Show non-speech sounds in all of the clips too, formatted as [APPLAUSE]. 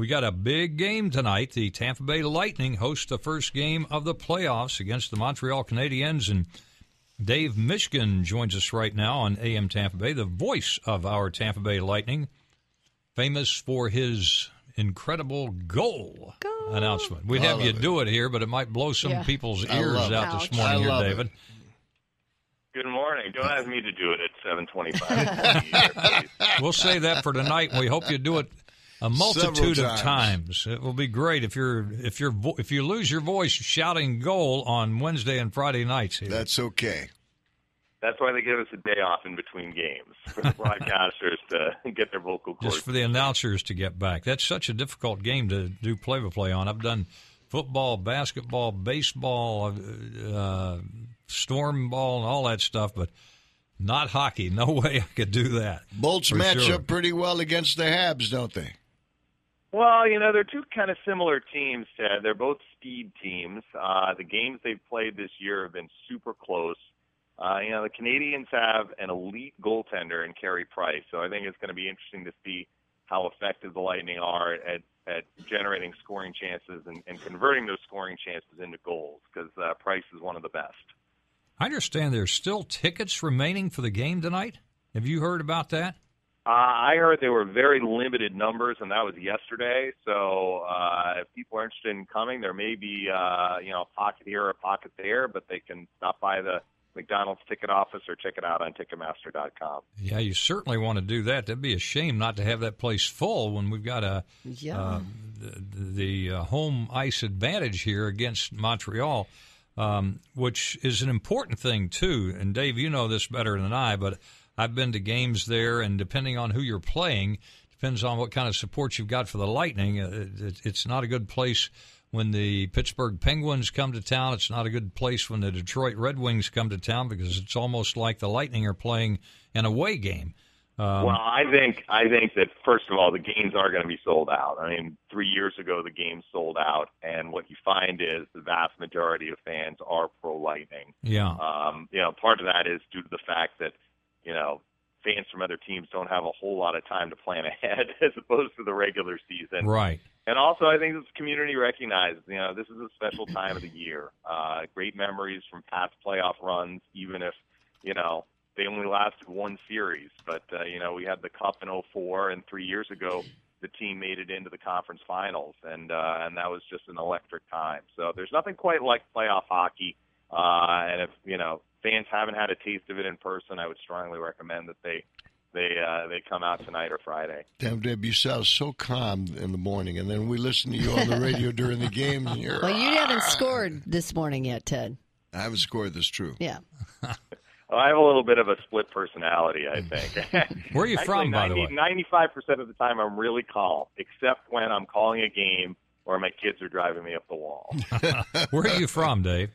We got a big game tonight. The Tampa Bay Lightning host the first game of the playoffs against the Montreal Canadiens. And Dave Mishkin joins us right now on AM Tampa Bay, the voice of our Tampa Bay Lightning, famous for his incredible goal, Goal. announcement. We'd have you it. do it here, but it might blow some Yeah. people's ears out it. this morning here, love it. David. Good morning. Don't ask me to do it at 725. [LAUGHS] We'll say that for tonight. We hope you do it a multitude Several of times. times. It will be great if you're if you're if you lose your voice shouting goal on Wednesday and Friday nights. Here. That's okay. That's why they give us a day off in between games for the [LAUGHS] broadcasters to get their vocal cords. just for the announcers to get back. That's such a difficult game to do play by play on. I've done football, basketball, baseball, uh, storm ball, and all that stuff, but not hockey. [LAUGHS] No way I could do that. Bolts match sure. up pretty well against the Habs, don't they? Well, you know, they're two kind of similar teams, Ted. They're both speed teams. Uh, the games they've played this year have been super close. Uh, you know, the Canadiens have an elite goaltender in Carey Price, so I think it's going to be interesting to see how effective the Lightning are at, at generating scoring chances and, and converting those scoring chances into goals because uh, Price is one of the best. I understand there's still tickets remaining for the game tonight. Have you heard about that? Uh, I heard there were very limited numbers, and that was yesterday. So uh, if people are interested in coming, there may be uh, you know a pocket here, or a pocket there, but they can stop by the McDonald's ticket office or check it out on Ticketmaster.com. Yeah, you certainly want to do that. That'd be a shame not to have that place full when we've got a Yeah. uh, the, the uh, home ice advantage here against Montreal, um, which is an important thing too. And Dave, you know this better than I, but I've been to games there, and depending on who you're playing, depends on what kind of support you've got for the Lightning. Uh, it's not a good place when the Pittsburgh Penguins come to town. It's not a good place when the Detroit Red Wings come to town because it's almost like the Lightning are playing an away game. Um, well, I think I think that first of all, the games are going to be sold out. I mean, three years ago the games sold out, and what you find is the vast majority of fans are pro Lightning. yeah. Um, you know, part of that is due to the fact that, you know, fans from other teams don't have a whole lot of time to plan [LAUGHS] ahead as opposed to the regular season. Right. And also, I think this community recognizes, you know, this is a special time of the year. Uh, great memories from past playoff runs, even if, you know, they only lasted one series. But, uh, you know, we had the Cup in '04, and three years ago, the team made it into the conference finals, and uh, and that was just an electric time. So there's nothing quite like playoff hockey. Uh, and if you know fans haven't had a taste of it in person, I would strongly recommend that they they uh, they come out tonight or Friday. Damn, Deb, you sound so calm in the morning, and then we listen to you on the radio [LAUGHS] during the game, and you're. Well, you haven't scored this morning yet, Ted. I haven't scored this true. Yeah. [LAUGHS] Well, I have a little bit of a split personality, I think. [LAUGHS] Where are you from, by the way? Ninety-five percent of the time, I'm really calm, except when I'm calling a game or my kids are driving me up the wall. Where are you from, Dave?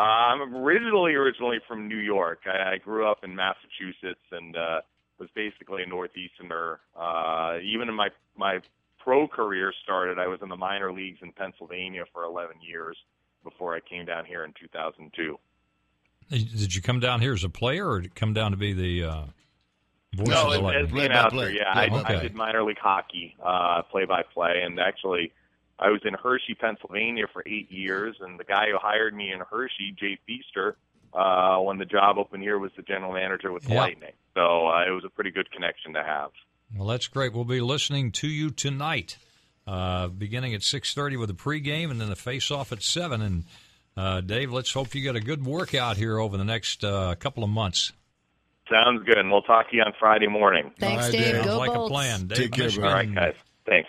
Uh, I'm originally originally from New York. I, I grew up in Massachusetts and uh, was basically a northeasterner. Uh, even in my my pro career started, I was in the minor leagues in Pennsylvania for 11 years before I came down here in 2002. Did you come down here as a player, or did you come down to be the uh, voice No, of the it- Lightning? As Play the announcer, play. yeah, Play I, by I did minor league hockey, uh, play by play, and actually, I was in Hershey, Pennsylvania for eight years, and the guy who hired me in Hershey, Jay Feaster, uh, when the job opened here, was the general manager with the Yeah. Lightning. So uh, it was a pretty good connection to have. Well, that's great. We'll be listening to you tonight, uh, beginning at six thirty with a pregame, and then the face-off at seven. And uh, Dave, let's hope you get a good workout here over the next uh, couple of months. Sounds good, and we'll talk to you on Friday morning. Thanks, right, Dave. Dave. Go like Bolts. a plan. Dave Take care, All right, guys. Thanks.